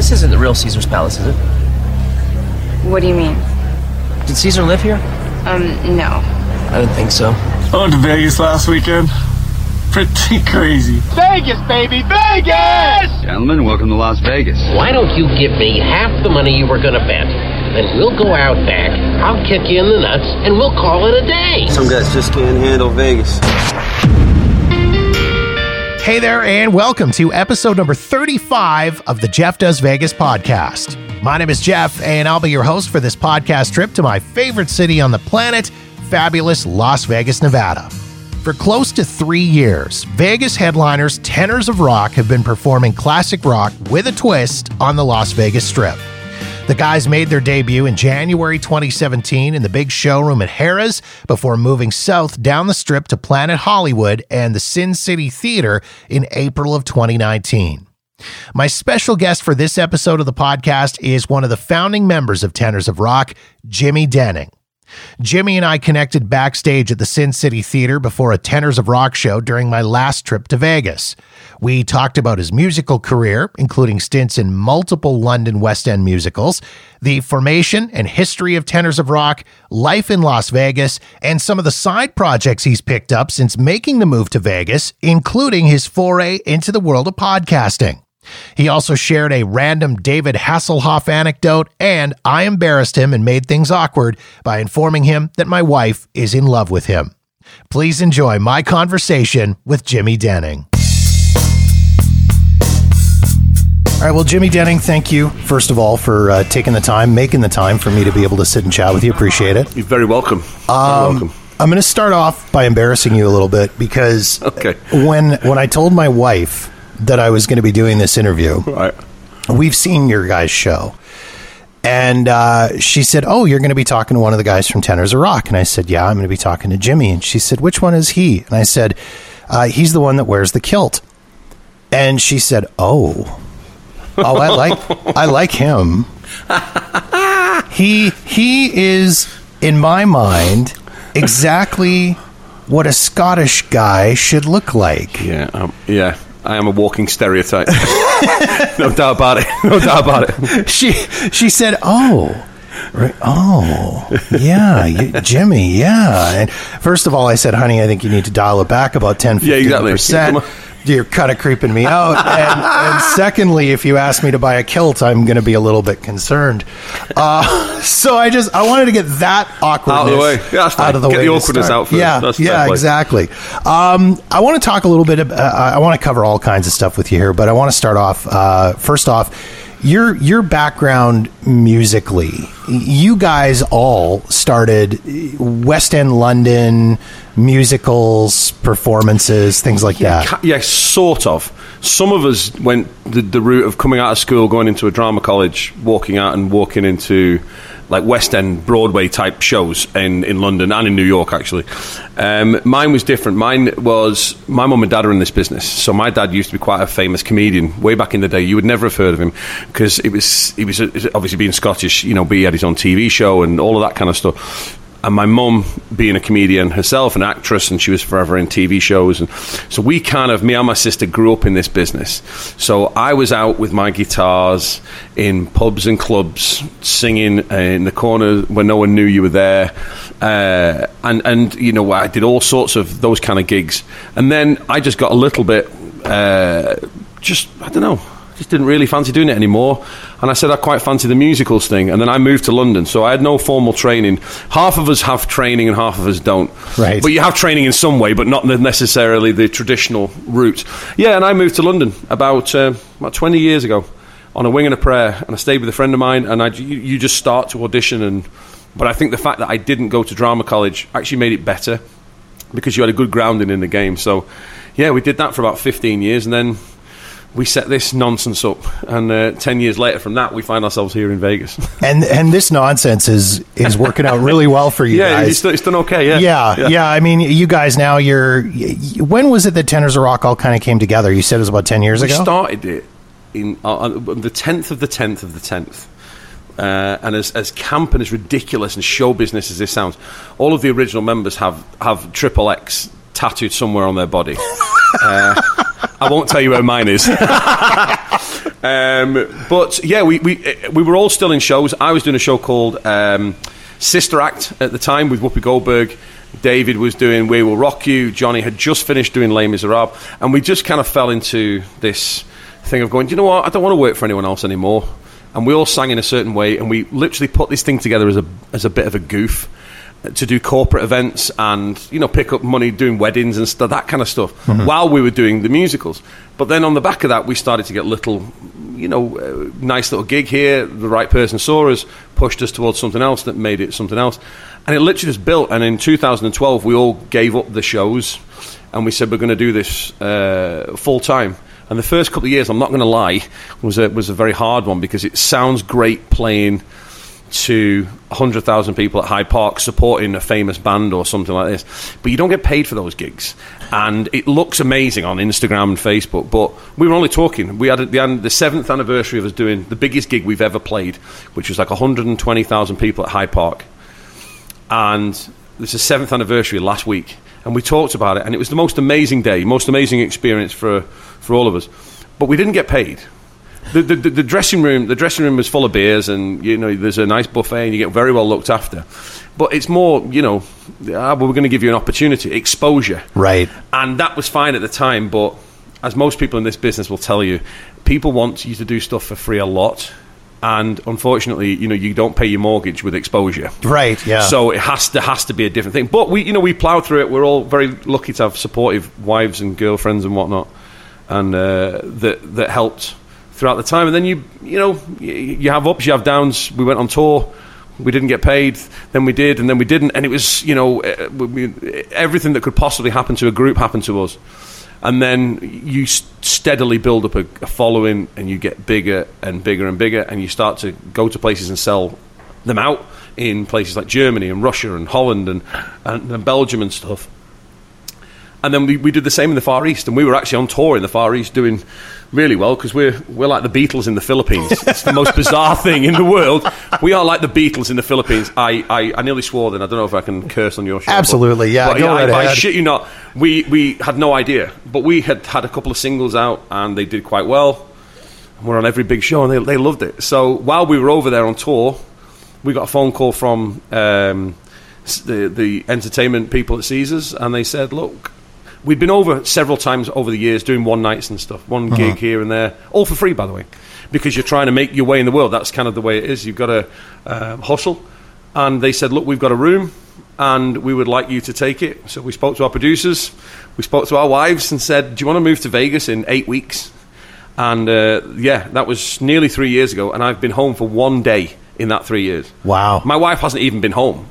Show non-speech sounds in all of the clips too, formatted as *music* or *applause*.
this isn't the real Caesar's Palace, is it? What do you mean? Did Caesar live here? Um, no. I didn't think so. I went to Vegas last weekend. Pretty *laughs* crazy. Vegas, baby, Vegas! Gentlemen, welcome to Las Vegas. Why don't you give me half the money you were gonna bet? Then we'll go out back, I'll kick you in the nuts, and we'll call it a day. Some guys just can't handle Vegas. Hey there, and welcome to episode number 35 of the Jeff Does Vegas podcast. My name is Jeff, and I'll be your host for this podcast trip to my favorite city on the planet, fabulous Las Vegas, Nevada. For close to three years, Vegas headliners Tenors of Rock have been performing classic rock with a twist on the Las Vegas Strip. The guys made their debut in January 2017 in the big showroom at Harrah's before moving south down the strip to Planet Hollywood and the Sin City Theater in April of 2019. My special guest for this episode of the podcast is one of the founding members of Tenors of Rock, Jimmy Denning. Jimmy and I connected backstage at the Sin City Theater before a Tenors of Rock show during my last trip to Vegas. We talked about his musical career, including stints in multiple London West End musicals, the formation and history of Tenors of Rock, life in Las Vegas, and some of the side projects he's picked up since making the move to Vegas, including his foray into the world of podcasting. He also shared a random David Hasselhoff anecdote, and I embarrassed him and made things awkward by informing him that my wife is in love with him. Please enjoy my conversation with Jimmy Denning. All right, well, Jimmy Denning, thank you, first of all, for uh, taking the time, making the time for me to be able to sit and chat with you. Appreciate it. You're very welcome. Um, very welcome. I'm going to start off by embarrassing you a little bit because Okay. when when I told my wife that I was going to be doing this interview, Right. we've seen your guys' show. And uh, she said, Oh, you're going to be talking to one of the guys from Tenors of Rock. And I said, Yeah, I'm going to be talking to Jimmy. And she said, Which one is he? And I said, uh, He's the one that wears the kilt. And she said, Oh, oh, I like, I like him. he he is, in my mind, exactly what a Scottish guy should look like. Yeah. Um, yeah. I am a walking stereotype. *laughs* no doubt about it. No doubt about it. she she said, "Oh, right, oh, yeah, you, Jimmy, yeah." And first of all, I said, "Honey, I think you need to dial it back about 10 Yeah, exactly. percent." You're kind of creeping me out. And, and secondly, if you ask me to buy a kilt, I'm going to be a little bit concerned. Uh, *laughs* so I just I wanted to get that awkwardness Out of the way. Yeah, that's out of the Get way. the awkwardness out first. Yeah, That's yeah, exactly. Um, I want to talk a little bit. Of, uh, I want to cover all kinds of stuff with you here, but I want to start off. Uh, first off, your your background musically. You guys all started West End London musicals, performances, things like that. Ca- Yeah, sort of. Some of us went the, the route of coming out of school, going into a drama college, walking out and walking into like West End Broadway type shows in, in London and in New York, actually. Um, mine was different. Mine was my mum and dad are in this business. So my dad used to be quite a famous comedian way back in the day. You would never have heard of him because it was he was obviously being Scottish, you know, but he had his own TV show and all of that kind of stuff and my mum being a comedian herself, an actress, and she was forever in TV shows, and so we kind of, me and my sister, grew up in this business. So I was out with my guitars in pubs and clubs, singing in the corner where no one knew you were there, uh, and and you know I did all sorts of those kind of gigs, and then I just got a little bit, uh, just I don't know just didn't really fancy doing it anymore. And I said I quite fancy the musicals thing. And then I moved to London, so I had no formal training. Half of us have training and half of us don't. Right. But you have training in some way, but not necessarily the traditional route. Yeah, and I moved to London about uh, about 20 years ago on a wing and a prayer, and I stayed with a friend of mine. And I, you, you just start to audition, and but I think the fact that I didn't go to drama college actually made it better because you had a good grounding in the game. So yeah, we did that for about 15 years, and then we set this nonsense up, and uh, ten years later from that, we find ourselves here in Vegas. *laughs* And and this nonsense is is working out really well for you *laughs* yeah, guys. it's, it's done okay. Yeah. Yeah, yeah, I mean, you guys now. You're. When was it that Tenors of Rock all kind of came together? You said it was about ten years We ago. started it in uh, on the tenth of the tenth of the tenth. Uh, and as, as camp and as ridiculous and show business as this sounds, all of the original members have have triple X tattooed somewhere on their body. *laughs* I won't tell you where mine is. *laughs* Um, but yeah, we, we we were all still in shows. I was doing a show called um, Sister Act at the time with Whoopi Goldberg. David was doing We Will Rock You. Johnny had just finished doing Les Miserables, and we just kind of fell into this thing of going. Do you know what? I don't want to work for anyone else anymore. And we all sang in a certain way, and we literally put this thing together as a as a bit of a goof to do corporate events and you know pick up money doing weddings and stuff that kind of stuff while we were doing the musicals. But then on the back of that we started to get little you know uh, nice little gig here. The right person saw us pushed us towards something else that made it something else. And it literally just built. And in 2012 we all gave up the shows and we said we're going to do this uh, full time and the first couple of years i'm not going to lie was a, was a very hard one because it sounds great playing to 100,000 people at Hyde Park supporting a famous band or something like this. But you don't get paid for those gigs. And it looks amazing on Instagram and Facebook. But we were only talking. We had the, the seventh anniversary of us doing the biggest gig we've ever played, which was like 120,000 people at Hyde Park. And it's the seventh anniversary last week. And we talked about it. And it was the most amazing day, most amazing experience for, for all of us. But we didn't get paid the, the, the dressing room the dressing room was full of beers and you know there's a nice buffet and you get very well looked after but it's more you know ah, well, we're going to give you an opportunity exposure Right. and that was fine at the time but as most people in this business will tell you people want you to do stuff for free a lot and unfortunately you know you don't pay your mortgage with exposure Right. Yeah. so it has to has to be a different thing. But we, you know, we ploughed through it. We're all very lucky to have supportive wives and girlfriends and whatnot, and uh, that that helped throughout the time. And then you, you know, you, have ups, you have downs. We went on tour. We didn't get paid. Then we did, and then we didn't. And it was, you know, everything that could possibly happen to a group happened to us. And then you steadily build up a, a following, and you get bigger and bigger and bigger, and you start to go to places and sell them out in places like Germany and Russia and Holland and, and, and Belgium and stuff. And then we, we did the same in the Far East, and we were actually on tour in the Far East doing really well because we're we're like the Beatles in the Philippines. *laughs* it's the most bizarre thing in the world. We are like the Beatles in the Philippines. I, I, I nearly swore then. I don't know if I can curse on your show. but- Absolutely, yeah, But, I, right I ahead. shit you not. We we had no idea, but we had had a couple of singles out, and they did quite well. We're on every big show, and they they loved it. So while we were over there on tour, we got a phone call from um, the the entertainment people at Caesars, and they said, "Look, we'd been over several times over the years doing one nights and stuff, one gig here and there, all for free, by the way, because you're trying to make your way in the world. That's kind of the way it is. You've got to uh, hustle." And they said, "Look, we've got a room." And we would like you to take it. So we spoke to our producers, we spoke to our wives, and said, "Do you want to move to Vegas in eight weeks?" And uh, yeah, that was nearly three years ago, and I've been home for one day in that three years. Wow. My wife hasn't even been home.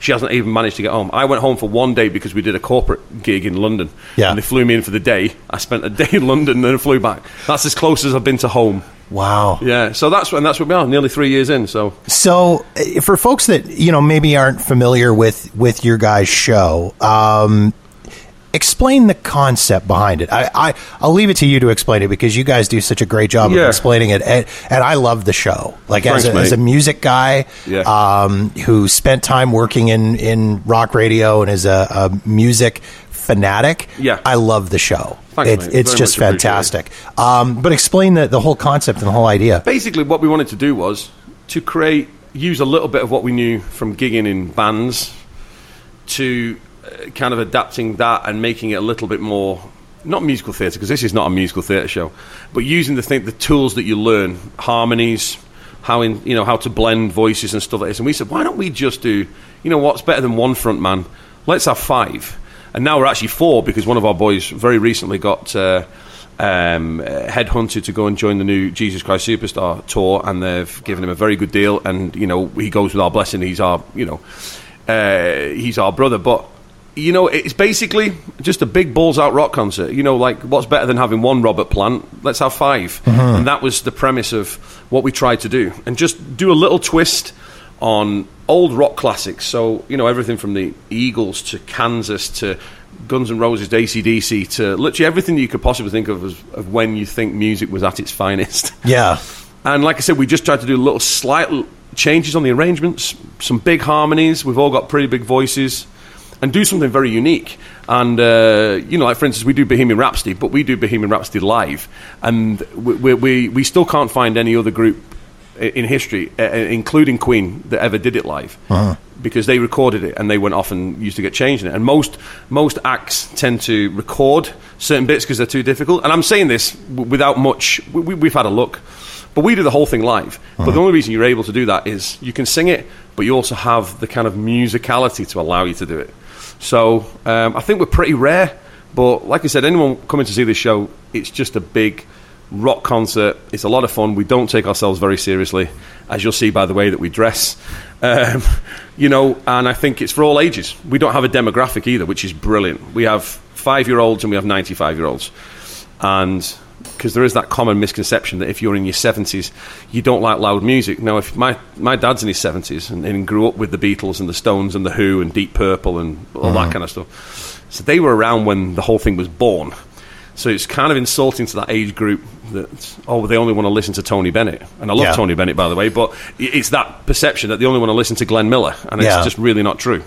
She hasn't even managed to get home. I went home for one day because we did a corporate gig in London. Yeah. And they flew me in for the day. I spent a *laughs* day in London and then flew back. That's as close as I've been to home. wow. Yeah. So that's when that's what we are. Nearly three years in. So So, uh, for folks that you know maybe aren't familiar with with your guys' show, um, explain the concept behind it. I, I I'll leave it to you to explain it because you guys do such a great job of explaining it, and, and I love the show. Like as, a, as a music guy, Yeah. um, who spent time working in in rock radio and is a, a music fanatic. Yeah. I love the show. Thanks, it's it's Very just fantastic. Um, but explain the the whole concept and the whole idea. basically what we wanted to do was to create use a little bit of what we knew from gigging in bands to kind of adapting that and making it a little bit more not musical theatre because this is not a musical theatre show but using the thing the tools that you learn harmonies how in you know how to blend voices and stuff like this and we said why don't we just do you know what's better than one front man let's have five and now we're actually four because one of our boys very recently got uh, um, headhunted to go and join the new Jesus Christ Superstar tour, and they've given him a very good deal. And you know, he goes with our blessing. He's our, you know, uh, he's our brother. But you know, it's basically just a big balls out rock concert. You know, like what's better than having one Robert Plant? Let's have 5 uh-huh. and that was the premise of what we tried to do, and just do a little twist on old rock classics. So, you know, everything from the Eagles to Kansas to Guns N' Roses to ACDC to literally everything you could possibly think of as, of when you think music was at its finest. *laughs* Yeah. And like I said, we just tried to do little slight changes on the arrangements, some big harmonies. We've all got pretty big voices, and do something very unique. And uh, you know, like for instance, we do Bohemian Rhapsody, but we do Bohemian Rhapsody live, and we we, we, still can't find any other group in history, uh, including Queen, that ever did it live. Because they recorded it and they went off and used to get changed in it. And most most acts tend to record certain bits because they're too difficult. And I'm saying this w- without much. We, we- we've had a look, but we do the whole thing live. But the only reason you're able to do that is you can sing it, but you also have the kind of musicality to allow you to do it. So um, I think we're pretty rare. But like I said, anyone coming to see this show, it's just a big rock concert. It's a lot of fun. We don't take ourselves very seriously, as you'll see by the way that we dress. *laughs* Um, you know, and I think it's for all ages. We don't have a demographic either, which is brilliant. We have five year olds and we have 95 year olds. And because there is that common misconception that if you're in your 70s, you don't like loud music. Now, if my, my dad's in his 70s and, and grew up with the Beatles and the Stones and the Who and Deep Purple and all that mm-hmm. kind of stuff, so they were around when the whole thing was born. So it's kind of insulting to that age group that oh they only want to listen to Tony Bennett, and I love Yeah. Tony Bennett by the way, but it's that perception that they only want to listen to Glenn Miller, and it's Yeah. just really not true.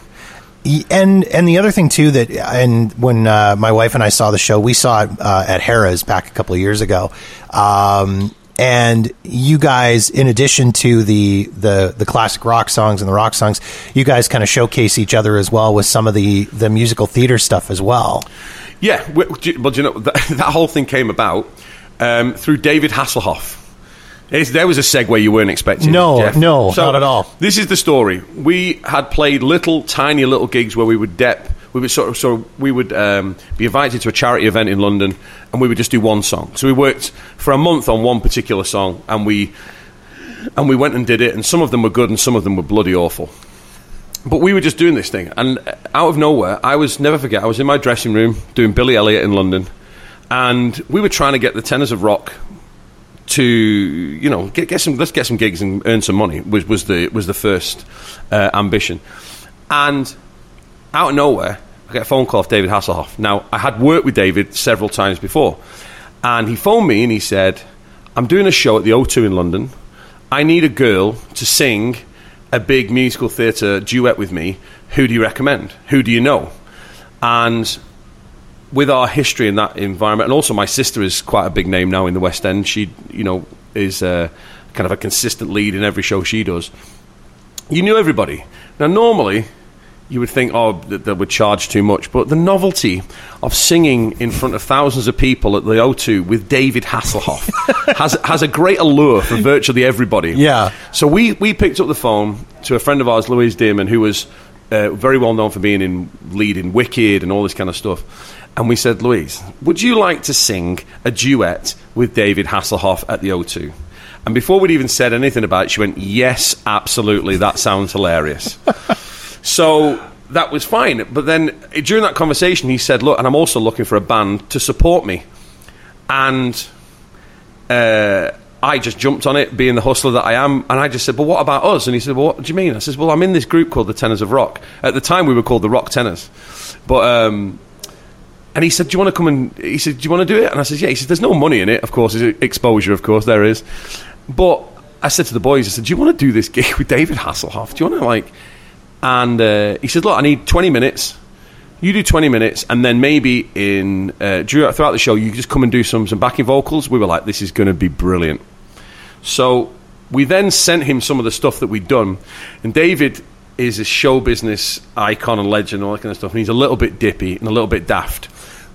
And and the other thing too that and when uh, my wife and I saw the show, we saw it uh, at Harrah's back a couple of years ago. Um, and you guys, in addition to the, the the classic rock songs and the rock songs, you guys kind of showcase each other as well with some of the the musical theater stuff as well. Yeah, well, do you know *laughs* that, that whole thing came about um, through David Hasselhoff. It's, there was a segue you weren't expecting. No, Jeff. no, not at all. This is the story. We had played little, tiny little gigs where we would dep. We would sort of, so we would um, be invited to a charity event in London, and we would just do one song. So we worked for a month on one particular song, and we and we went and did it. And some of them were good, and some of them were bloody awful. But we were just doing this thing, and out of nowhere, I was never forget. I was in my dressing room doing Billy Elliot in London, and we were trying to get the tenors of rock to you know get, get some let's get some gigs and earn some money was was the was the first uh, ambition, and out of nowhere, I get a phone call off David Hasselhoff. Now I had worked with David several times before, and he phoned me and he said, "I'm doing a show at the O2 in London. I need a girl to sing." A big musical theatre duet with me. Who do you recommend? Who do you know? And with our history in that environment, and also my sister is quite a big name now in the West End. She, you know, is uh, kind of a consistent lead in every show she does. You knew everybody. Now, normally, you would think, oh, that they would charge too much, but the novelty of singing in front of thousands of people at the O2 with David Hasselhoff *laughs* has has a great allure for virtually everybody. Yeah. So we we picked up the phone to a friend of ours, Louise Dearman, who was uh, very well known for being in lead in Wicked and all this kind of stuff. And we said, Louise, would you like to sing a duet with David Hasselhoff at the O2? And before we'd even said anything about it, she went, Yes, absolutely. That sounds hilarious. *laughs* so that was fine. But then during that conversation, he said, Look, and I'm also looking for a band to support me. And uh, I just jumped on it, being the hustler that I am, and I just said, "But what about us?" And he said, "Well, what do you mean?" I said, "Well, I'm in this group called the Tenors of Rock. At the time, we were called the Rock Tenors, but." Um, and he said, "Do you want to come and?" He said, "Do you want to do it?" And I said, "Yeah." He said, "There's no money in it, of course. There's exposure, of course, there is." But I said to the boys, "I said, do you want to do this gig with David Hasselhoff? Do you want to like?" And uh, he said, "Look, I need 20 minutes. You do 20 minutes, and then maybe in uh, throughout the show, you just come and do some some backing vocals." We were like, "This is going to be brilliant." So we then sent him some of the stuff that we'd done, and David is a show business icon and legend, all that kind of stuff. And he's a little bit dippy and a little bit daft,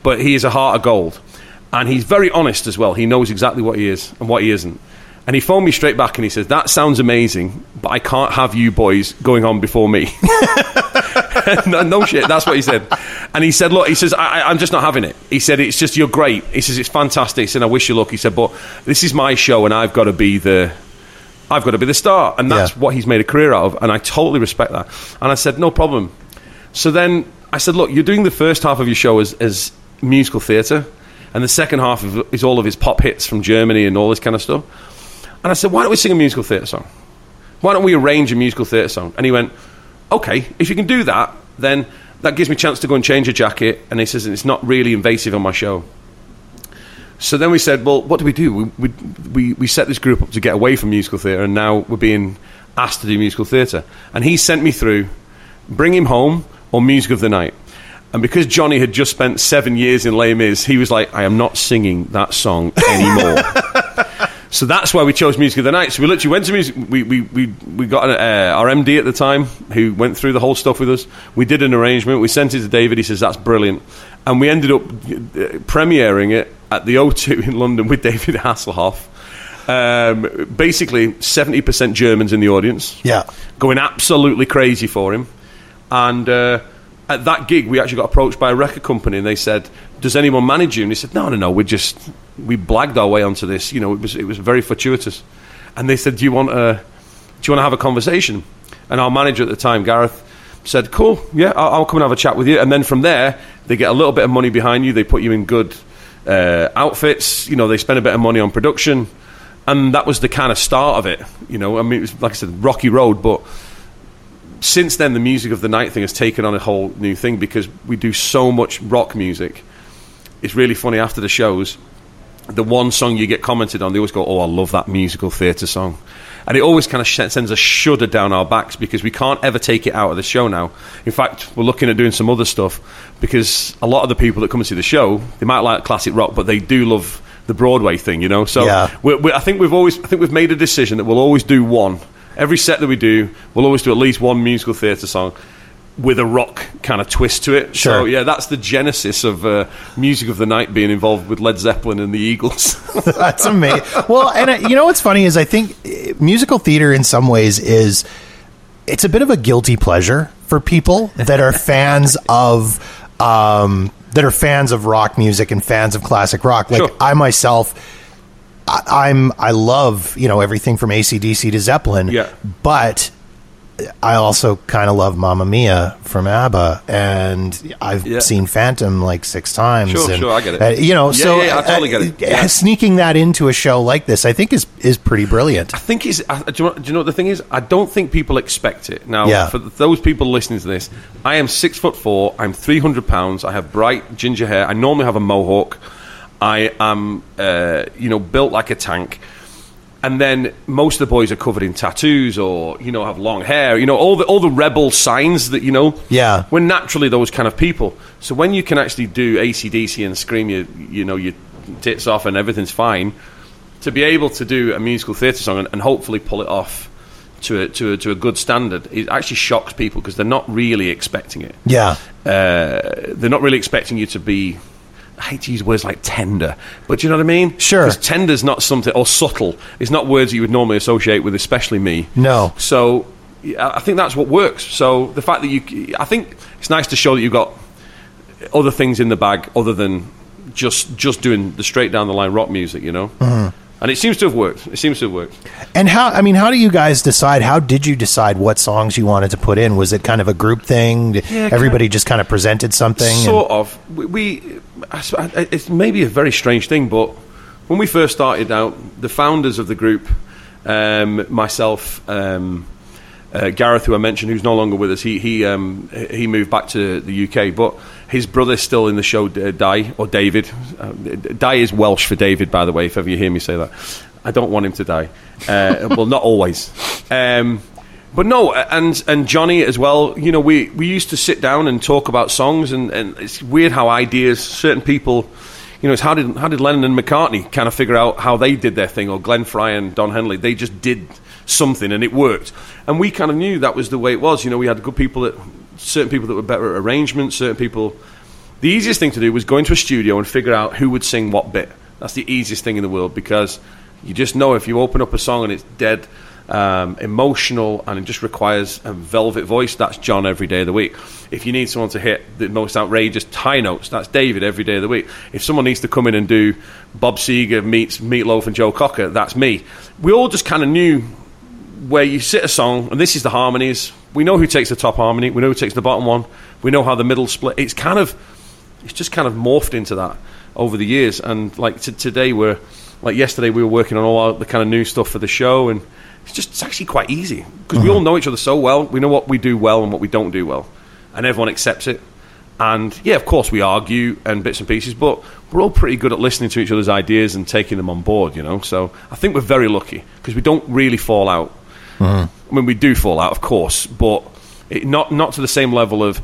but he is a heart of gold, and he's very honest as well. He knows exactly what he is and what he isn't. And he phoned me straight back and he says, "That sounds amazing, but I can't have you boys going on before me." *laughs* no, no shit. That's what he said. And he said, "Look," he says, I, I, "I'm just not having it." He said, "It's just you're great." He says, "It's fantastic." He said, "I wish you luck." He said, "But this is my show, and I've got to be the." I've got to be the star, and that's Yeah. what he's made a career out of, and I totally respect that. And I said, no problem. So then I said, look, you're doing the first half of your show as, as musical theatre, and the second half is all of his pop hits from Germany and all this kind of stuff. And I said, why don't we sing a musical theatre song? Why don't we arrange a musical theatre song? And he went, okay, if you can do that, then that gives me a chance to go and change a jacket. And he says, it's not really invasive on my show. So then we said, well, what do we do? We, we, we, we set this group up to get away from musical theatre, and now we're being asked to do musical theatre. And he sent me through Bring Him Home or Music of the Night. And because Johnny had just spent seven years in Les Mis, he was like, I am not singing that song anymore. *laughs* so that's why we chose Music of the Night. So we literally went to music. We, we, we, we got an, uh, our MD at the time who went through the whole stuff with us. We did an arrangement. We sent it to David. He says, that's brilliant. And we ended up uh, premiering it at the O2 in London with David *laughs* Hasselhoff. Um, basically, 70% Germans in the audience Yeah. going absolutely crazy for him. And uh, at that gig, we actually got approached by a record company, and they said, "Does anyone manage you?" And he said, "No, no, no. We just we blagged our way onto this. You know, it was it was very fortuitous." And they said, "Do you want a do you want to have a conversation?" And our manager at the time, Gareth, said, "Cool, yeah, I'll, I'll come and have a chat with you." And then from there, they get a little bit of money behind you. They put you in good uh, outfits. You know, they spend a bit of money on production. And that was the kind of start of it. You know, I mean, it was like I said, rocky road, but since then the music of the night thing has taken on a whole new thing because we do so much rock music it's really funny after the shows the one song you get commented on they always go oh i love that musical theatre song and it always kind of sh- sends a shudder down our backs because we can't ever take it out of the show now in fact we're looking at doing some other stuff because a lot of the people that come and see the show they might like classic rock but they do love the broadway thing you know so Yeah. we we I think we've always I think we've made a decision that we'll always do one. Every set that we do, we'll always do at least one musical theatre song with a rock kind of twist to it. So yeah, that's the genesis of uh, music of the night being involved with Led Zeppelin and the Eagles. *laughs* That's amazing. Well, and uh, you know what's funny is I think uh, musical theater in some ways is it's a bit of a guilty pleasure for people that are fans of um, that are fans of rock music and fans of classic rock. Like Sure. I myself. I, I'm I love you know everything from ACDC to Zeppelin, Yeah. but I also kind of love Mamma Mia from ABBA, and I've Yeah. seen Phantom like six times. Sure, and, sure, I get it. uh, you know, Yeah, so yeah, I totally get it. uh, sneaking that into a show like this, I think is is pretty brilliant. I think it's. I, do, you know, do you know what the thing is? I don't think people expect it. Now, Yeah. for those people listening to this, I am six foot four. I'm three hundred pounds. I have bright ginger hair. I normally have a mohawk. I am, uh, you know, built like a tank. And then most of the boys are covered in tattoos or you know have long hair. You know all the all the rebel signs that you know. Yeah. We're naturally those kind of people. So when you can actually do ACDC and scream your you know your tits off and everything's fine, to be able to do a musical theatre song and, and hopefully pull it off to a, to a, to a good standard, it actually shocks people because they're not really expecting it. Yeah, Uh, they're not really expecting you to be. I hate to use words like tender, but do you know what I mean? Sure. Because tender's not something, or subtle, it's not words that you would normally associate with, especially me. No. So I think that's what works. So the fact that you, I think it's nice to show that you've got other things in the bag other than just just doing the straight down the line rock music, you know. Mm-hmm. And it seems to have worked. It seems to have worked. and how? I mean, how do you guys decide? How did you decide what songs you wanted to put in? Was it kind of a group thing? Did Yeah, Everybody just kind of presented something. and- Sort of. We, we I s- I- it's maybe a very strange thing, but when we first started out, the founders of the group, um, myself, um, uh, Gareth, who I mentioned, who's no longer with us, he he um, he moved back to the UK, but his brother's still in the show, uh, Dai or David. Uh, Dai is Welsh for David, by the way. If ever you hear me say that, I don't want him to die. Uh, *laughs* well, not always. Um, but no, and and Johnny as well. You know, we, we used to sit down and talk about songs, and, and it's weird how ideas, certain people, you know, it's how did how did Lennon and McCartney kind of figure out how they did their thing, or Glenn Frey and Don Henley, they just did something and it worked, and we kind of knew that was the way it was. You know, we had good people that certain people that were better at arrangements, certain people. The easiest thing to do was go into a studio and figure out who would sing what bit. That's the easiest thing in the world because you just know if you open up a song and it's dead um, emotional and it just requires a velvet voice, that's John every day of the week. If you need someone to hit the most outrageous high notes, that's David every day of the week. If someone needs to come in and do Bob Seger meets Meatloaf and Joe Cocker, that's me. We all just kind of knew where you sit a song, and this is the harmonies. We know who takes the top harmony. We know who takes the bottom one. We know how the middle split. It's kind of, it's just kind of morphed into that over the years. And like t- today, we're like yesterday, we were working on all our, the kind of new stuff for the show, and it's just it's actually quite easy because we uh-huh. all know each other so well. We know what we do well and what we don't do well, and everyone accepts it. And yeah, of course, we argue and bits and pieces, but we're all pretty good at listening to each other's ideas and taking them on board, you know. So I think we're very lucky because we don't really fall out. Uh-huh. I mean, we do fall out, of course, but it, not not to the same level of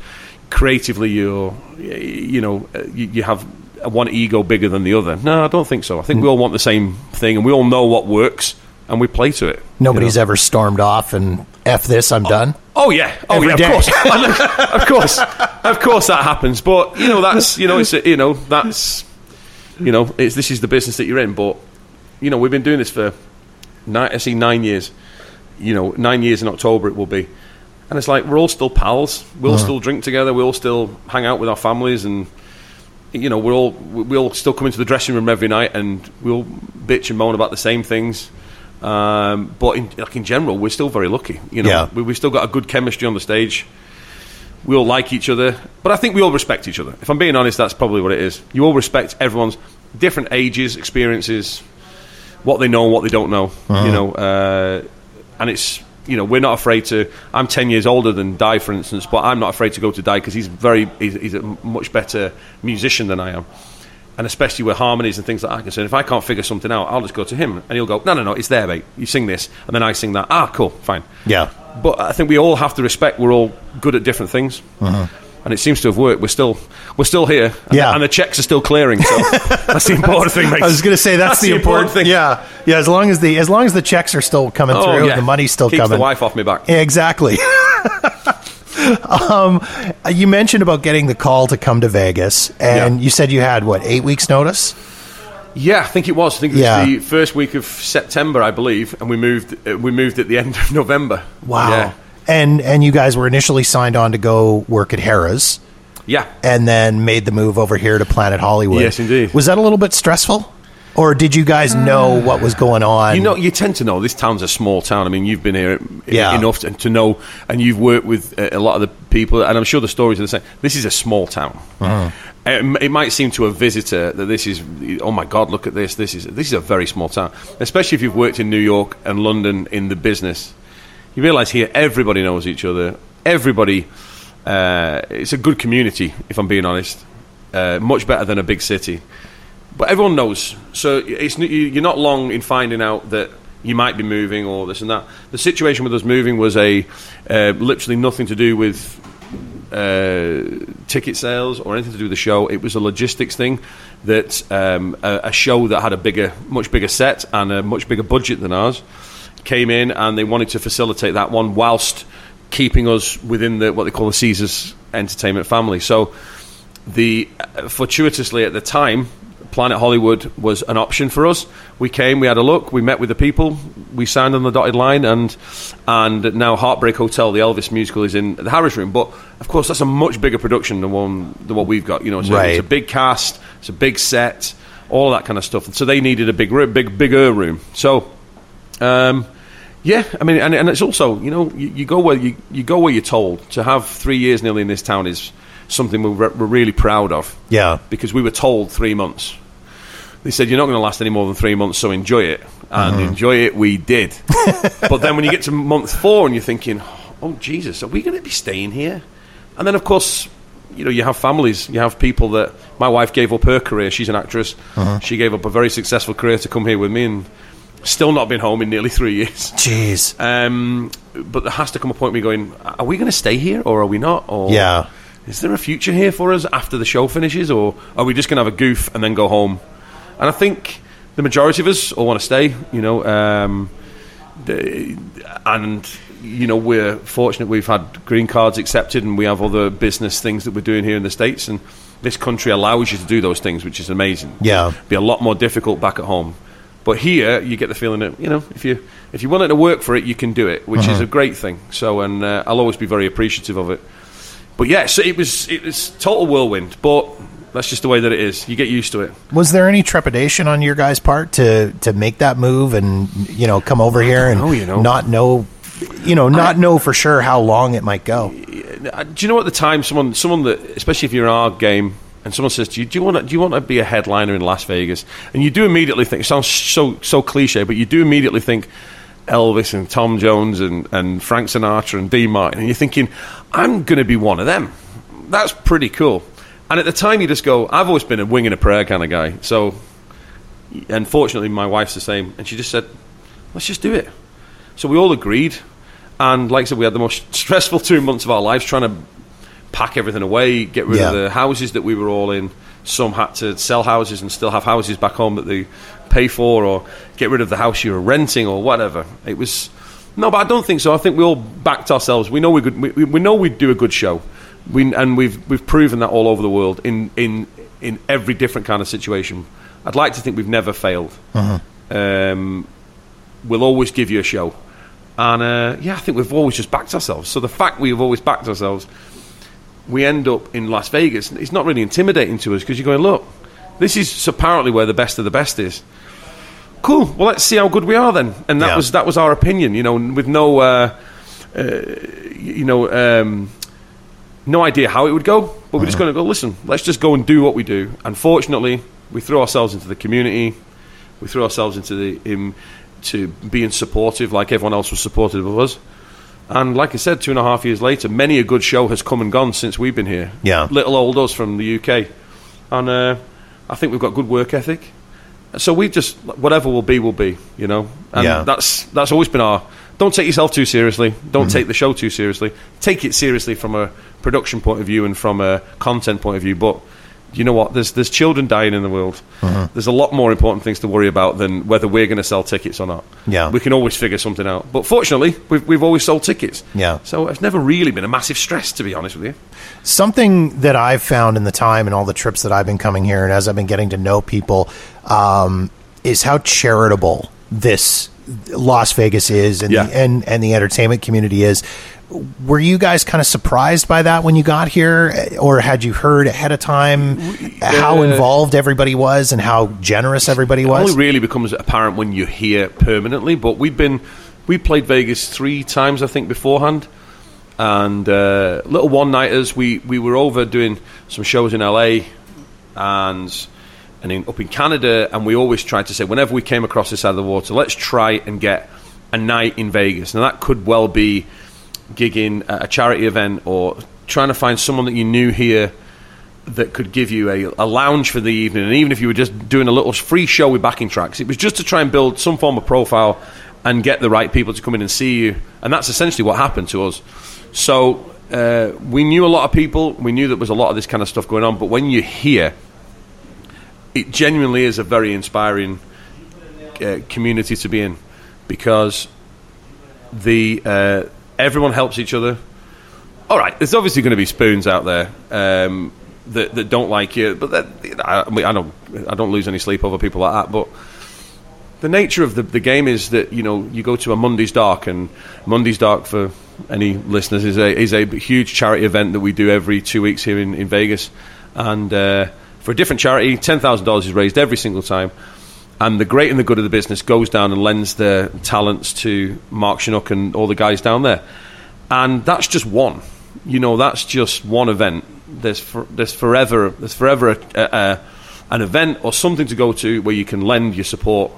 creatively you're, you know, you, you have one ego bigger than the other. No, I don't think so. I think we mm. all want the same thing, and we all know what works, and we play to it. Nobody's you know? ever stormed off and f this. I'm oh, done. Oh yeah, oh Every yeah, day. of course, *laughs* of course, of course that happens. But you know that's you know it's a, you know that's you know it's this is the business that you're in. But you know we've been doing this for nine, I see nine years. You know nine years in October it will be, and it's like we're all still pals. We'll uh-huh. still drink together. We'll still hang out with our families, and you know we're all we'll still come into the dressing room every night, and we'll bitch and moan about the same things. Um, but in, like in general, we're still very lucky. You know, Yeah. we, we've still got a good chemistry on the stage. We all like each other, but I think we all respect each other. If I'm being honest, that's probably what it is. You all respect everyone's different ages, experiences, what they know and what they don't know. You know, uh, and it's you know we're not afraid to. I'm ten years older than Dai, for instance, but I'm not afraid to go to Dai because he's very he's, he's a much better musician than I am. And especially with harmonies and things like that, concerned, if I can't figure something out, I'll just go to him, and he'll go, "No, no, no, it's there, mate. You sing this, and then I sing that. Ah, cool, fine." Yeah. But I think we all have to respect we're all good at different things, and it seems to have worked. We're still we're still here, and, Uh-huh. Yeah. and the checks are still clearing. So *laughs* that's the important thing, mate. I was going to say that's, the, important thing. Yeah, yeah. As long as the as long as the checks are still coming Oh, through, yeah. the money's still Keeps coming. the wife off me back. Yeah, exactly. *laughs* um, you mentioned about getting the call to come to Vegas, and Yeah. you said you had what eight weeks notice. Yeah, I think it was. I think it was Yeah. the first week of September, I believe, and we moved. Uh, we moved at the *laughs* end of November. Yeah, And and you guys were initially signed on to go work at Harrah's, yeah. and then made the move over here to Planet Hollywood. Yes, indeed. Was that a little bit stressful, or did you guys know what was going on? You know, you tend to know this town's a small town. I mean, you've been here Yeah. enough to, to know, and you've worked with uh, a lot of the people, and I'm sure the stories are the same. This is a small town. Uh-huh. It, it might seem to a visitor that this is, oh my God, look at this. This is this is a very small town, especially if you've worked in New York and London in the business. You realise here everybody knows each other. Everybody, uh, it's a good community. If I'm being honest, uh, much better than a big city but everyone knows. So it's you- you're not long in finding out that you might be moving or this and that. The situation with us moving was a uh, literally nothing to do with uh, ticket sales or anything to do with the show. It was a logistics thing that um, a, a show that had a bigger, much bigger set and a much bigger budget than ours came in and they wanted to facilitate that one whilst keeping us within the what they call the Caesars Entertainment family. So the uh, fortuitously at the time planet hollywood was an option for us we came we had a look we met with the people we signed on the dotted line and and now heartbreak hotel the elvis musical is in the Harrah's room but of course that's a much bigger production than one than what we've got you know so Right. it's a big cast it's a big set all that kind of stuff so they needed a big room big bigger room so um, yeah, I mean, and, and it's also you know you, you go where you, you go where you're told. To have three years nearly in this town is something we're, we're really proud of. Yeah. because we were told three months. They said you're not going to last any more than three months, so enjoy it, and enjoy it we did. *laughs* but then when you get to month four and you're thinking, oh Jesus, are we going to be staying here? And then of course. You know, you have families. You have people that. My wife gave up her career. She's an actress. She gave up a very successful career to come here with me, and still not been home in nearly three years. Jeez. Um, but there has to come a point where you're going, are we going to stay here or are we not? Or Yeah. is there a future here for us after the show finishes, or are we just going to have a goof and then go home? And I think the majority of us all want to stay. You know, um, and you know we're fortunate we've had green cards accepted, and we have other business things that we're doing here in the states, and this country allows you to do those things, which is amazing. Yeah. be a lot more difficult back at home. But here, you get the feeling that you know if you if you wanted to work for it, you can do it, which Uh-huh. is a great thing. So, and uh, I'll always be very appreciative of it. But yeah, so it was it was total whirlwind. But that's just the way that it is. You get used to it. Was there any trepidation on your guys' part to to make that move and you know come over here and know, you know. not know, you know, not know for sure how long it might go? Do you know at the time someone someone that especially if you're in our game and someone says to you, "Do you want to, do you want to be a headliner in Las Vegas?" and you do immediately think it sounds so so cliche, but you do immediately think Elvis and Tom Jones and, and Frank Sinatra and Dean Martin, and you're thinking, "I'm going to be one of them." That's pretty cool. And at the time, you just go, "I've always been a wing and a prayer kind of guy." So, unfortunately, my wife's the same, and she just said, "Let's just do it." So we all agreed, and like I said, we had the most *laughs* stressful two months of our lives trying to pack everything away, get rid Yeah. of the houses that we were all in. Some had to sell houses and still have houses back home that they pay for, or get rid of the house you were renting, or whatever. It was no, but I don't think so. I think we all backed ourselves. We know we could. We, we- we know we'd do a good show. We and we've we've proven that all over the world in in in every different kind of situation. I'd like to think we've never failed. Um, we'll always give you a show. And uh, yeah, I think we've always just backed ourselves. So the fact we've always backed ourselves, we end up in Las Vegas. It's not really intimidating to us because you're going, look, this is apparently where the best of the best is. Cool. Well, let's see how good we are then. And that Yeah. was that was our opinion. You know, with no, uh, uh, you know, um, no idea how it would go. But we're just going to go. Listen, let's just go and do what we do. Unfortunately, we throw ourselves into the community. We throw ourselves into the in, to being supportive, like everyone else was supportive of us. And like I said, two and a half years later, many a good show has come and gone since we've been here. Yeah. little old us from the UK, and uh, I think we've got good work ethic. So we just whatever will be will be, you know. And Yeah. that's that's always been our. Don't take yourself too seriously. Don't take the show too seriously. Take it seriously from a production point of view and from a content point of view. But you know what? There's there's children dying in the world. There's a lot more important things to worry about than whether we're going to sell tickets or not. Yeah. we can always figure something out. But fortunately, we've we've always sold tickets. Yeah. So it's never really been a massive stress, to be honest with you. Something that I've found in the time and all the trips that I've been coming here, and as I've been getting to know people, um, is how charitable this Las Vegas is, and Yeah. the, and and the entertainment community is. Were you guys kind of surprised by that when you got here, or had you heard ahead of time how uh, involved everybody was and how generous everybody It was? only really becomes apparent when you're here permanently. But we've been, we played Vegas three times, I think, beforehand, and uh, little one nighters. We we were over doing some shows in LA, and and in, up in Canada, and we always tried to say whenever we came across this side of the water, let's try and get a night in Vegas. Now that could well be gigging at a charity event or trying to find someone that you knew here that could give you a, a lounge for the evening, and even if you were just doing a little free show with backing tracks, it was just to try and build some form of profile and get the right people to come in and see you, and that's essentially what happened to us. So uh, we knew a lot of people, we knew there was a lot of this kind of stuff going on, but when you're here, it genuinely is a very inspiring uh, community to be in because the uh, everyone helps each other. All right, there's obviously going to be spoons out there um, that that don't like you, but that, I, mean, I don't I don't lose any sleep over people like that. But the nature of the, the game is that you know you go to a Monday's Dark, and Monday's Dark for any listeners is a is a huge charity event that we do every two weeks here in, in Vegas, and uh, for a different charity, ten thousand dollars is raised every single time. And the great and the good of the business goes down and lends their talents to Mark Shunock and all the guys down there. And that's just one. You know, that's just one event. There's for, there's forever there's forever a, a, a, an event or something to go to where you can lend your support,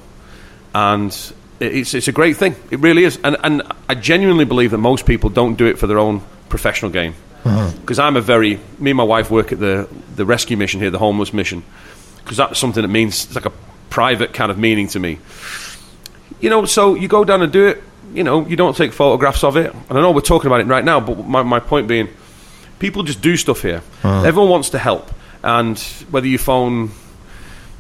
and it's it's a great thing. It really is. And and I genuinely believe that most people don't do it for their own professional gain. Because I'm a very me and my wife work at the the rescue mission here, the homeless mission, because that's something that means it's like a private kind of meaning to me. You know, so you go down and do it. You know, you don't take photographs of it. And I know we're talking about it right now, but my, my point being, people just do stuff here. Uh-huh. Everyone wants to help, and whether you phone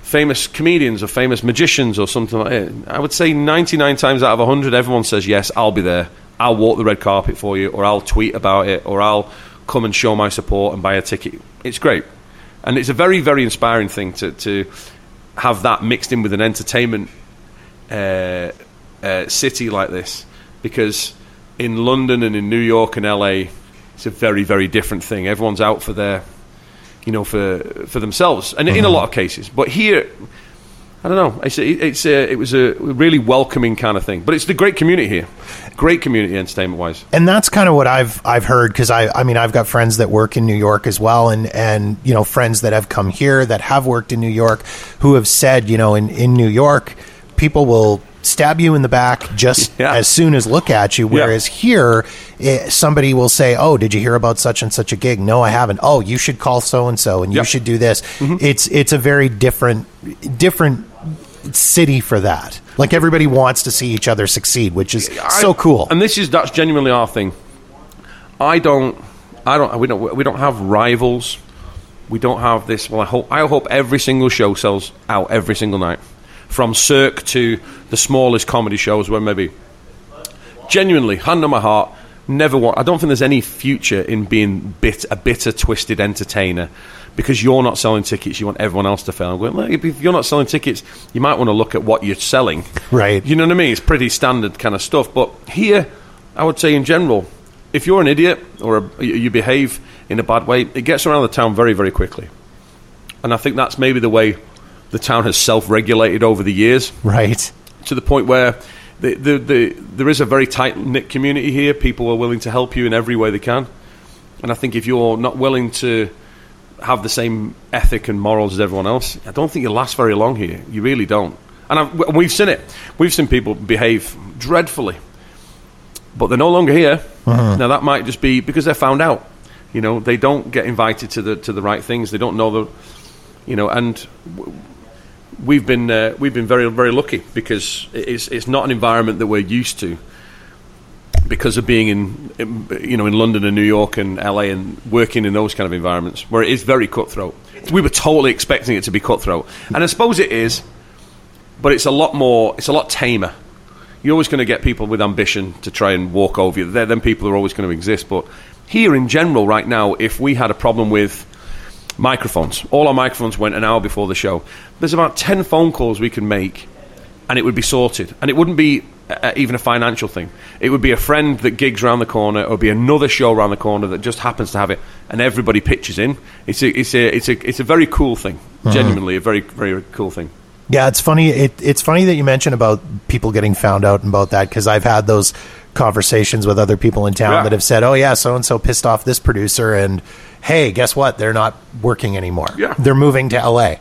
famous comedians or famous magicians or something like that, I would say 99 times out of 100, everyone says, Yes, I'll be there. I'll walk the red carpet for you, or I'll tweet about it, or I'll come and show my support and buy a ticket. It's great. And it's a very, very inspiring thing to, to have that mixed in with an entertainment uh, uh, city like this because in London and in New York and LA, it's a very, very different thing. Everyone's out for their, you know, for for themselves, and in a lot of cases. But here, I don't know. It's it's a, it was a really welcoming kind of thing. But it's the great community here, great community entertainment wise. and that's kind of what I've I've heard because I I mean I've got friends that work in New York as well and and you know friends that have come here that have worked in New York who have said you know in in New York people will stab you in the back just *laughs* Yeah. as soon as look at you whereas here eh, somebody will say oh did you hear about such and such a gig no I haven't oh you should call so and so and you should do this it's it's a very different different city for that like everybody wants to see each other succeed which is so cool And this is that's genuinely our thing. I don't. I don't. We don't. We don't have rivals. We don't have this. Well, I hope. I hope every single show sells out every single night, from Cirque to the smallest comedy shows, where maybe genuinely, hand on my heart, never want. I don't think there's any future in being bit a bitter, twisted entertainer because you're not selling tickets. You want everyone else to fail. I'm going. Well, if you're not selling tickets, you might want to look at what you're selling. Right. You know what I mean? It's pretty standard kind of stuff. But here, I would say in general, if you're an idiot or a, you you behave in a bad way, it gets around the town very, very quickly. And I think that's maybe the way the town has self-regulated over the years Right. to the point where the, the, the, there is a very tight knit community here. People are willing to help you in every way they can. And I think if you're not willing to have the same ethic and morals as everyone else, I don't think you last very long here. You really don't. And I've, we've seen it. We've seen people behave dreadfully, but they're no longer here. Uh-huh. Now that might just be because they're found out. You know, they don't get invited to the to the right things. They don't know the, you know, and w- we've been uh, we've been very very lucky because it's it's not an environment that we're used to because of being in, you know in London and New York and LA and working in those kind of environments where it is very cutthroat. We were totally expecting it to be cutthroat, and I suppose it is, but it's a lot more. It's a lot tamer. You're always going to get people with ambition to try and walk over you. They're, them people are always going to exist. But here in general, right now, if we had a problem with microphones, all our microphones went an hour before the show. There's about ten phone calls we can make and it would be sorted. And it wouldn't be uh, even a financial thing. It would be a friend that gigs around the corner, or it would be another show around the corner that just happens to have it, and everybody pitches in. It's a, it's a, it's a, it's a very cool thing. Genuinely, a very, very cool thing. Yeah, it's funny. It, it's funny that you mention about people getting found out and about that because I've had those conversations with other people in town Yeah. that have said, "Oh yeah, so and so pissed off this producer," and hey, guess what? They're not working anymore. Yeah. they're moving to L.A.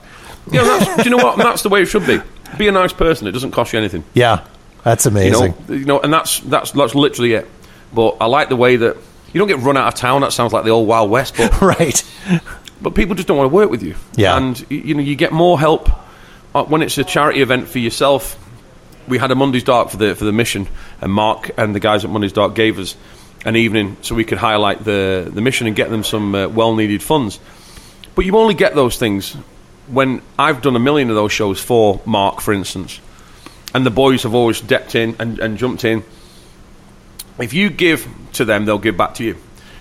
Yeah, that's, do you know what? That's the way it should be. Be a nice person. It doesn't cost you anything. Yeah, that's You amazing. know, you know, and that's that's that's literally it. But I like the way that you don't get run out of town. That sounds like the old Wild West. But *laughs* right. but people just don't want to work with you. Yeah. and you know you get more help uh, when it's a charity event for yourself. We had a Monday's Dark for the for the mission, and Mark and the guys at Monday's Dark gave us an evening so we could highlight the the mission and get them some uh, well needed funds. But you only get those things when I've done a million of those shows for Mark, for instance, and the boys have always stepped in and, and jumped in. If you give to them, they'll give back to you,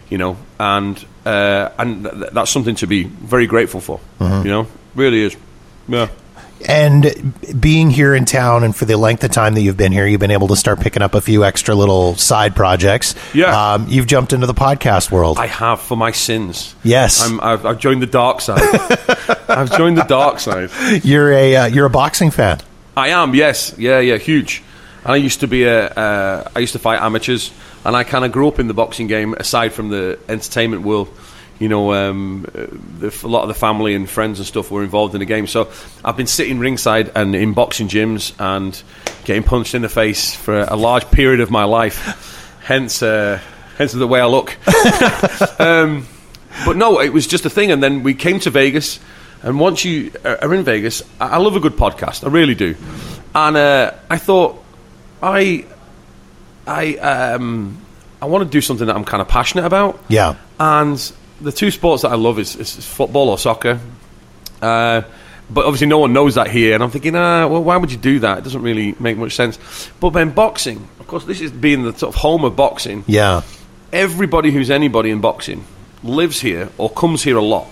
you know, and uh, and th- th- that's something to be very grateful for. You know, really is. Yeah. And being here in town, and for the length of time that you've been here, you've been able to start picking up a few extra little side projects. Yeah. um, you've jumped into the podcast world. I have for my sins. Yes. I'm, I've, I've joined the dark side. *laughs* I've joined the dark side. you're a uh, you're a boxing fan. I am, yes, yeah, yeah, huge. And I used to be a, uh, I used to fight amateurs, and I kind of grew up in the boxing game. Aside from the entertainment world, you know, um, uh, the, a lot of the family and friends and stuff were involved in the game. So I've been sitting ringside and in boxing gyms and getting punched in the face for a large period of my life. Hence, uh, hence the way I look. *laughs* um, but no, it was just a thing. And then we came to Vegas. And once you are in Vegas, I I love a good podcast. I really do. And uh, I thought, I, I, um, I want to do something that I'm kind of passionate about. Yeah. And the two sports that I love is, is football or soccer. Uh, but obviously, no one knows that here. And I'm thinking, ah, well, why would you do that? It doesn't really make much sense. But then boxing, of course, this is being the sort of home of boxing Yeah. everybody who's anybody in boxing lives here or comes here a lot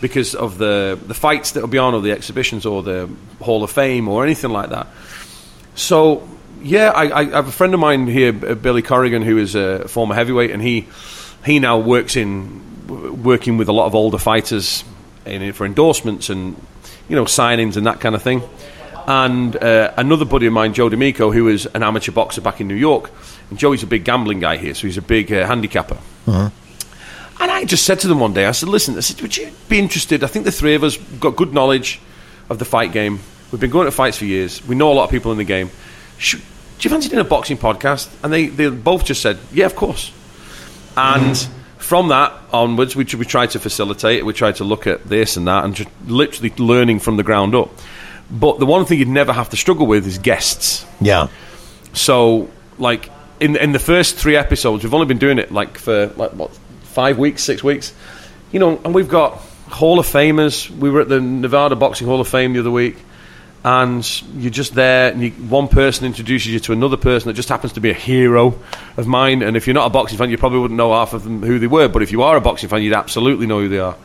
because of the the fights that will be on or the exhibitions or the Hall of Fame or anything like that. So yeah, I, I have a friend of mine here, Billy Corrigan, who is a former heavyweight, and he he now works in working with a lot of older fighters in, for endorsements and you know signings and that kind of thing. And uh, another buddy of mine, Joe D'Amico, who is an amateur boxer back in New York, and Joey's a big gambling guy here, so he's a big uh, handicapper. And I just said to them one day, I said, listen, I said, would you be interested? I think the three of us got good knowledge of the fight game. We've been going to fights for years. We know a lot of people in the game. Should, do you fancy doing a boxing podcast? And they, they both just said, yeah, of course. And from that onwards, we, we tried to facilitate it. We tried to look at this and that and just literally learning from the ground up. But the one thing you'd never have to struggle with is guests. Yeah. So, like in in the first three episodes, we've only been doing it like for like what five weeks, six weeks. You know, and we've got Hall of Famers. We were at the Nevada Boxing Hall of Fame the other week, and you're just there, and you, one person introduces you to another person that just happens to be a hero of mine. And if you're not a boxing fan, you probably wouldn't know half of them who they were. But if you are a boxing fan, you'd absolutely know who they are.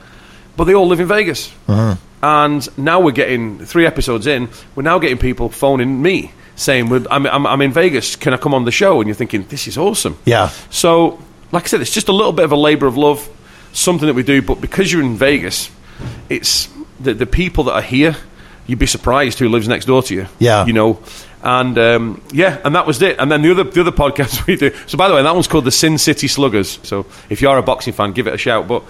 But they all live in Vegas. Uh-huh. And now we're getting three episodes in. We're now getting people phoning me saying, "Well, I'm, I'm, I'm in Vegas. Can I come on the show?" And you're thinking, "This is awesome." Yeah. So, like I said, it's just a little bit of a labour of love, something that we do. But because you're in Vegas, it's the the people that are here. You'd be surprised who lives next door to you. Yeah. You know. And um, yeah, and that was it. And then the other the other podcast *laughs* we do. So by the way, that one's called the Sin City Sluggers. So if you are a boxing fan, give it a shout. But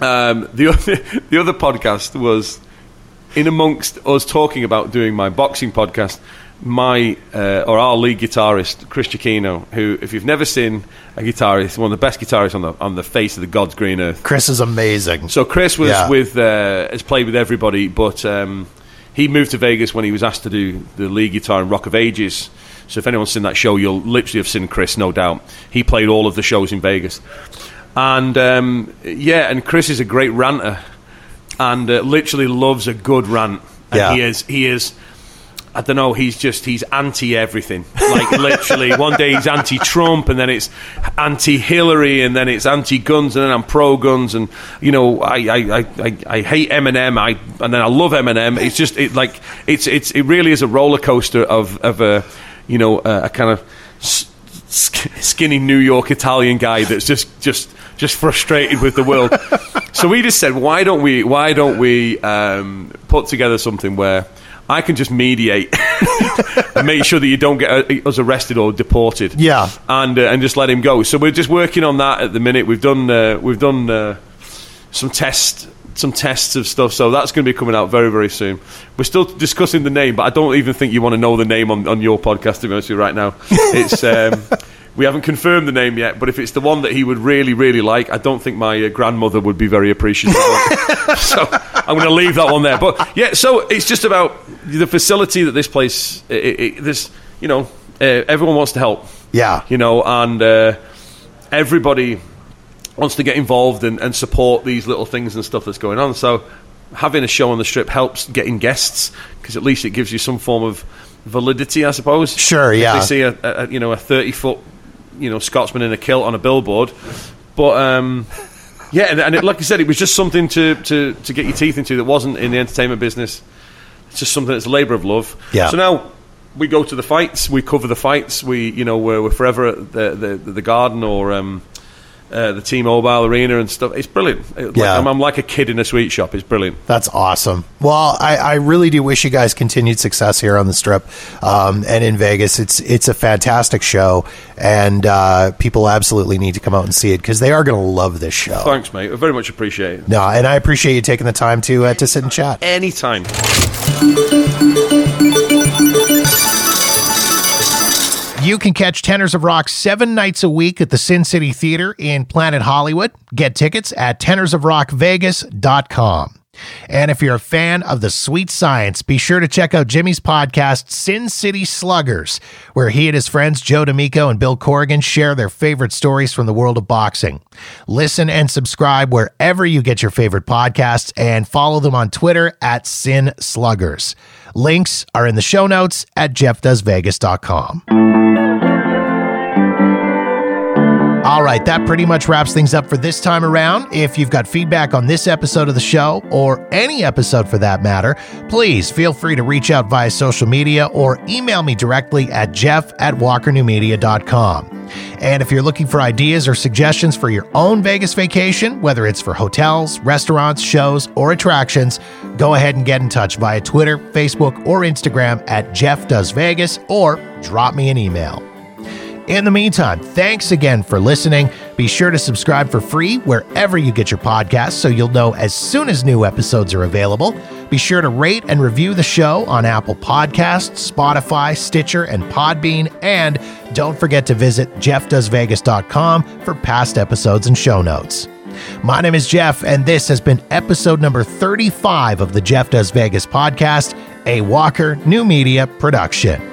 um, the *laughs* other the other podcast was in amongst us talking about doing my boxing podcast. My uh, or our lead guitarist Chris Chiquino, who if you've never seen a guitarist, one of the best guitarists on the on the face of the God's green earth. Chris is amazing. So Chris was Yeah. with uh, has played with everybody, but um, he moved to Vegas when he was asked to do the lead guitar in Rock of Ages. So if anyone's seen that show, you'll literally have seen Chris, no doubt. He played all of the shows in Vegas, and um, yeah, and Chris is a great ranter, and uh, literally loves a good rant. And Yeah. he is he is. I don't know. He's just he's anti everything. Like literally, one day he's anti Trump, and then it's anti Hillary, and then it's anti guns, and then I'm pro guns, and you know I I, I, I, hate Eminem, I and then I love Eminem. It's just it like it's it's it really is a roller coaster of of a you know a, a kind of s- skinny New York Italian guy that's just just just frustrated with the world. *laughs* so we just said, why don't we why don't we um, put together something where I can just mediate and *laughs* make sure that you don't get uh, us arrested or deported. Yeah. and uh, and just let him go. So we're just working on that at the minute. We've done uh, we've done uh, some tests some tests of stuff. So that's going to be coming out very very soon. We're still discussing the name, but I don't even think you want to know the name on, on your podcast to be honest with you right now. *laughs* It's. Um, We haven't confirmed the name yet, but if it's the one that he would really, really like, I don't think my uh, grandmother would be very appreciative. of. *laughs* so I'm going to leave that one there. But yeah, so it's just about the facility that this place. It, it, this, you know, uh, everyone wants to help Yeah. you know, and uh, everybody wants to get involved and, and support these little things and stuff that's going on. So having a show on the strip helps getting guests because at least it gives you some form of validity, I suppose. Sure, If yeah. they see a, a you know a thirty foot you know Scotsman in a kilt on a billboard, but. Um, yeah, and, and it, like I said, it was just something to, to, to get your teeth into that wasn't in the entertainment business. It's just something that's a labour of love. Yeah. So now we go to the fights, we cover the fights. We, you know, we're, we're forever at the the, the Garden or um, uh, the T-Mobile Arena and stuff. It's brilliant. It- like, Yeah. I'm, I'm like a kid in a sweet shop. It's brilliant. That's awesome. Well, I, I really do wish you guys continued success here on the Strip um, and in Vegas. It's it's a fantastic show, and uh, people absolutely need to come out and see it because they are going to love this show. Thanks, mate. I very much appreciate it. No, and I appreciate you taking the time to uh, to sit and chat. Anytime. You can catch Tenors of Rock seven nights a week at the Sin City Theater in Planet Hollywood. Get tickets at tenorsofrockvegas.com. And if you're a fan of the sweet science, be sure to check out Jimmy's podcast, Sin City Sluggers, where he and his friends Joe D'Amico and Bill Corrigan share their favorite stories from the world of boxing. Listen and subscribe wherever you get your favorite podcasts and follow them on Twitter at Sin Sluggers. Links are in the show notes at jeffdoesvegas.com. All right, that pretty much wraps things up for this time around. If you've got feedback on this episode of the show, or any episode for that matter, please feel free to reach out via social media or email me directly at jeff at walkernewmedia.com. And if you're looking for ideas or suggestions for your own Vegas vacation, whether it's for hotels, restaurants, shows, or attractions, go ahead and get in touch via Twitter, Facebook, or Instagram at Jeff Does Vegas or drop me an email. In the meantime, thanks again for listening. Be sure to subscribe for free wherever you get your podcasts so you'll know as soon as new episodes are available. Be sure to rate and review the show on Apple Podcasts, Spotify, Stitcher, and Podbean. And don't forget to visit jeffdoesvegas.com for past episodes and show notes. My name is Jeff, and this has been episode number 35 of the Jeff Does Vegas podcast, a Walker New Media production.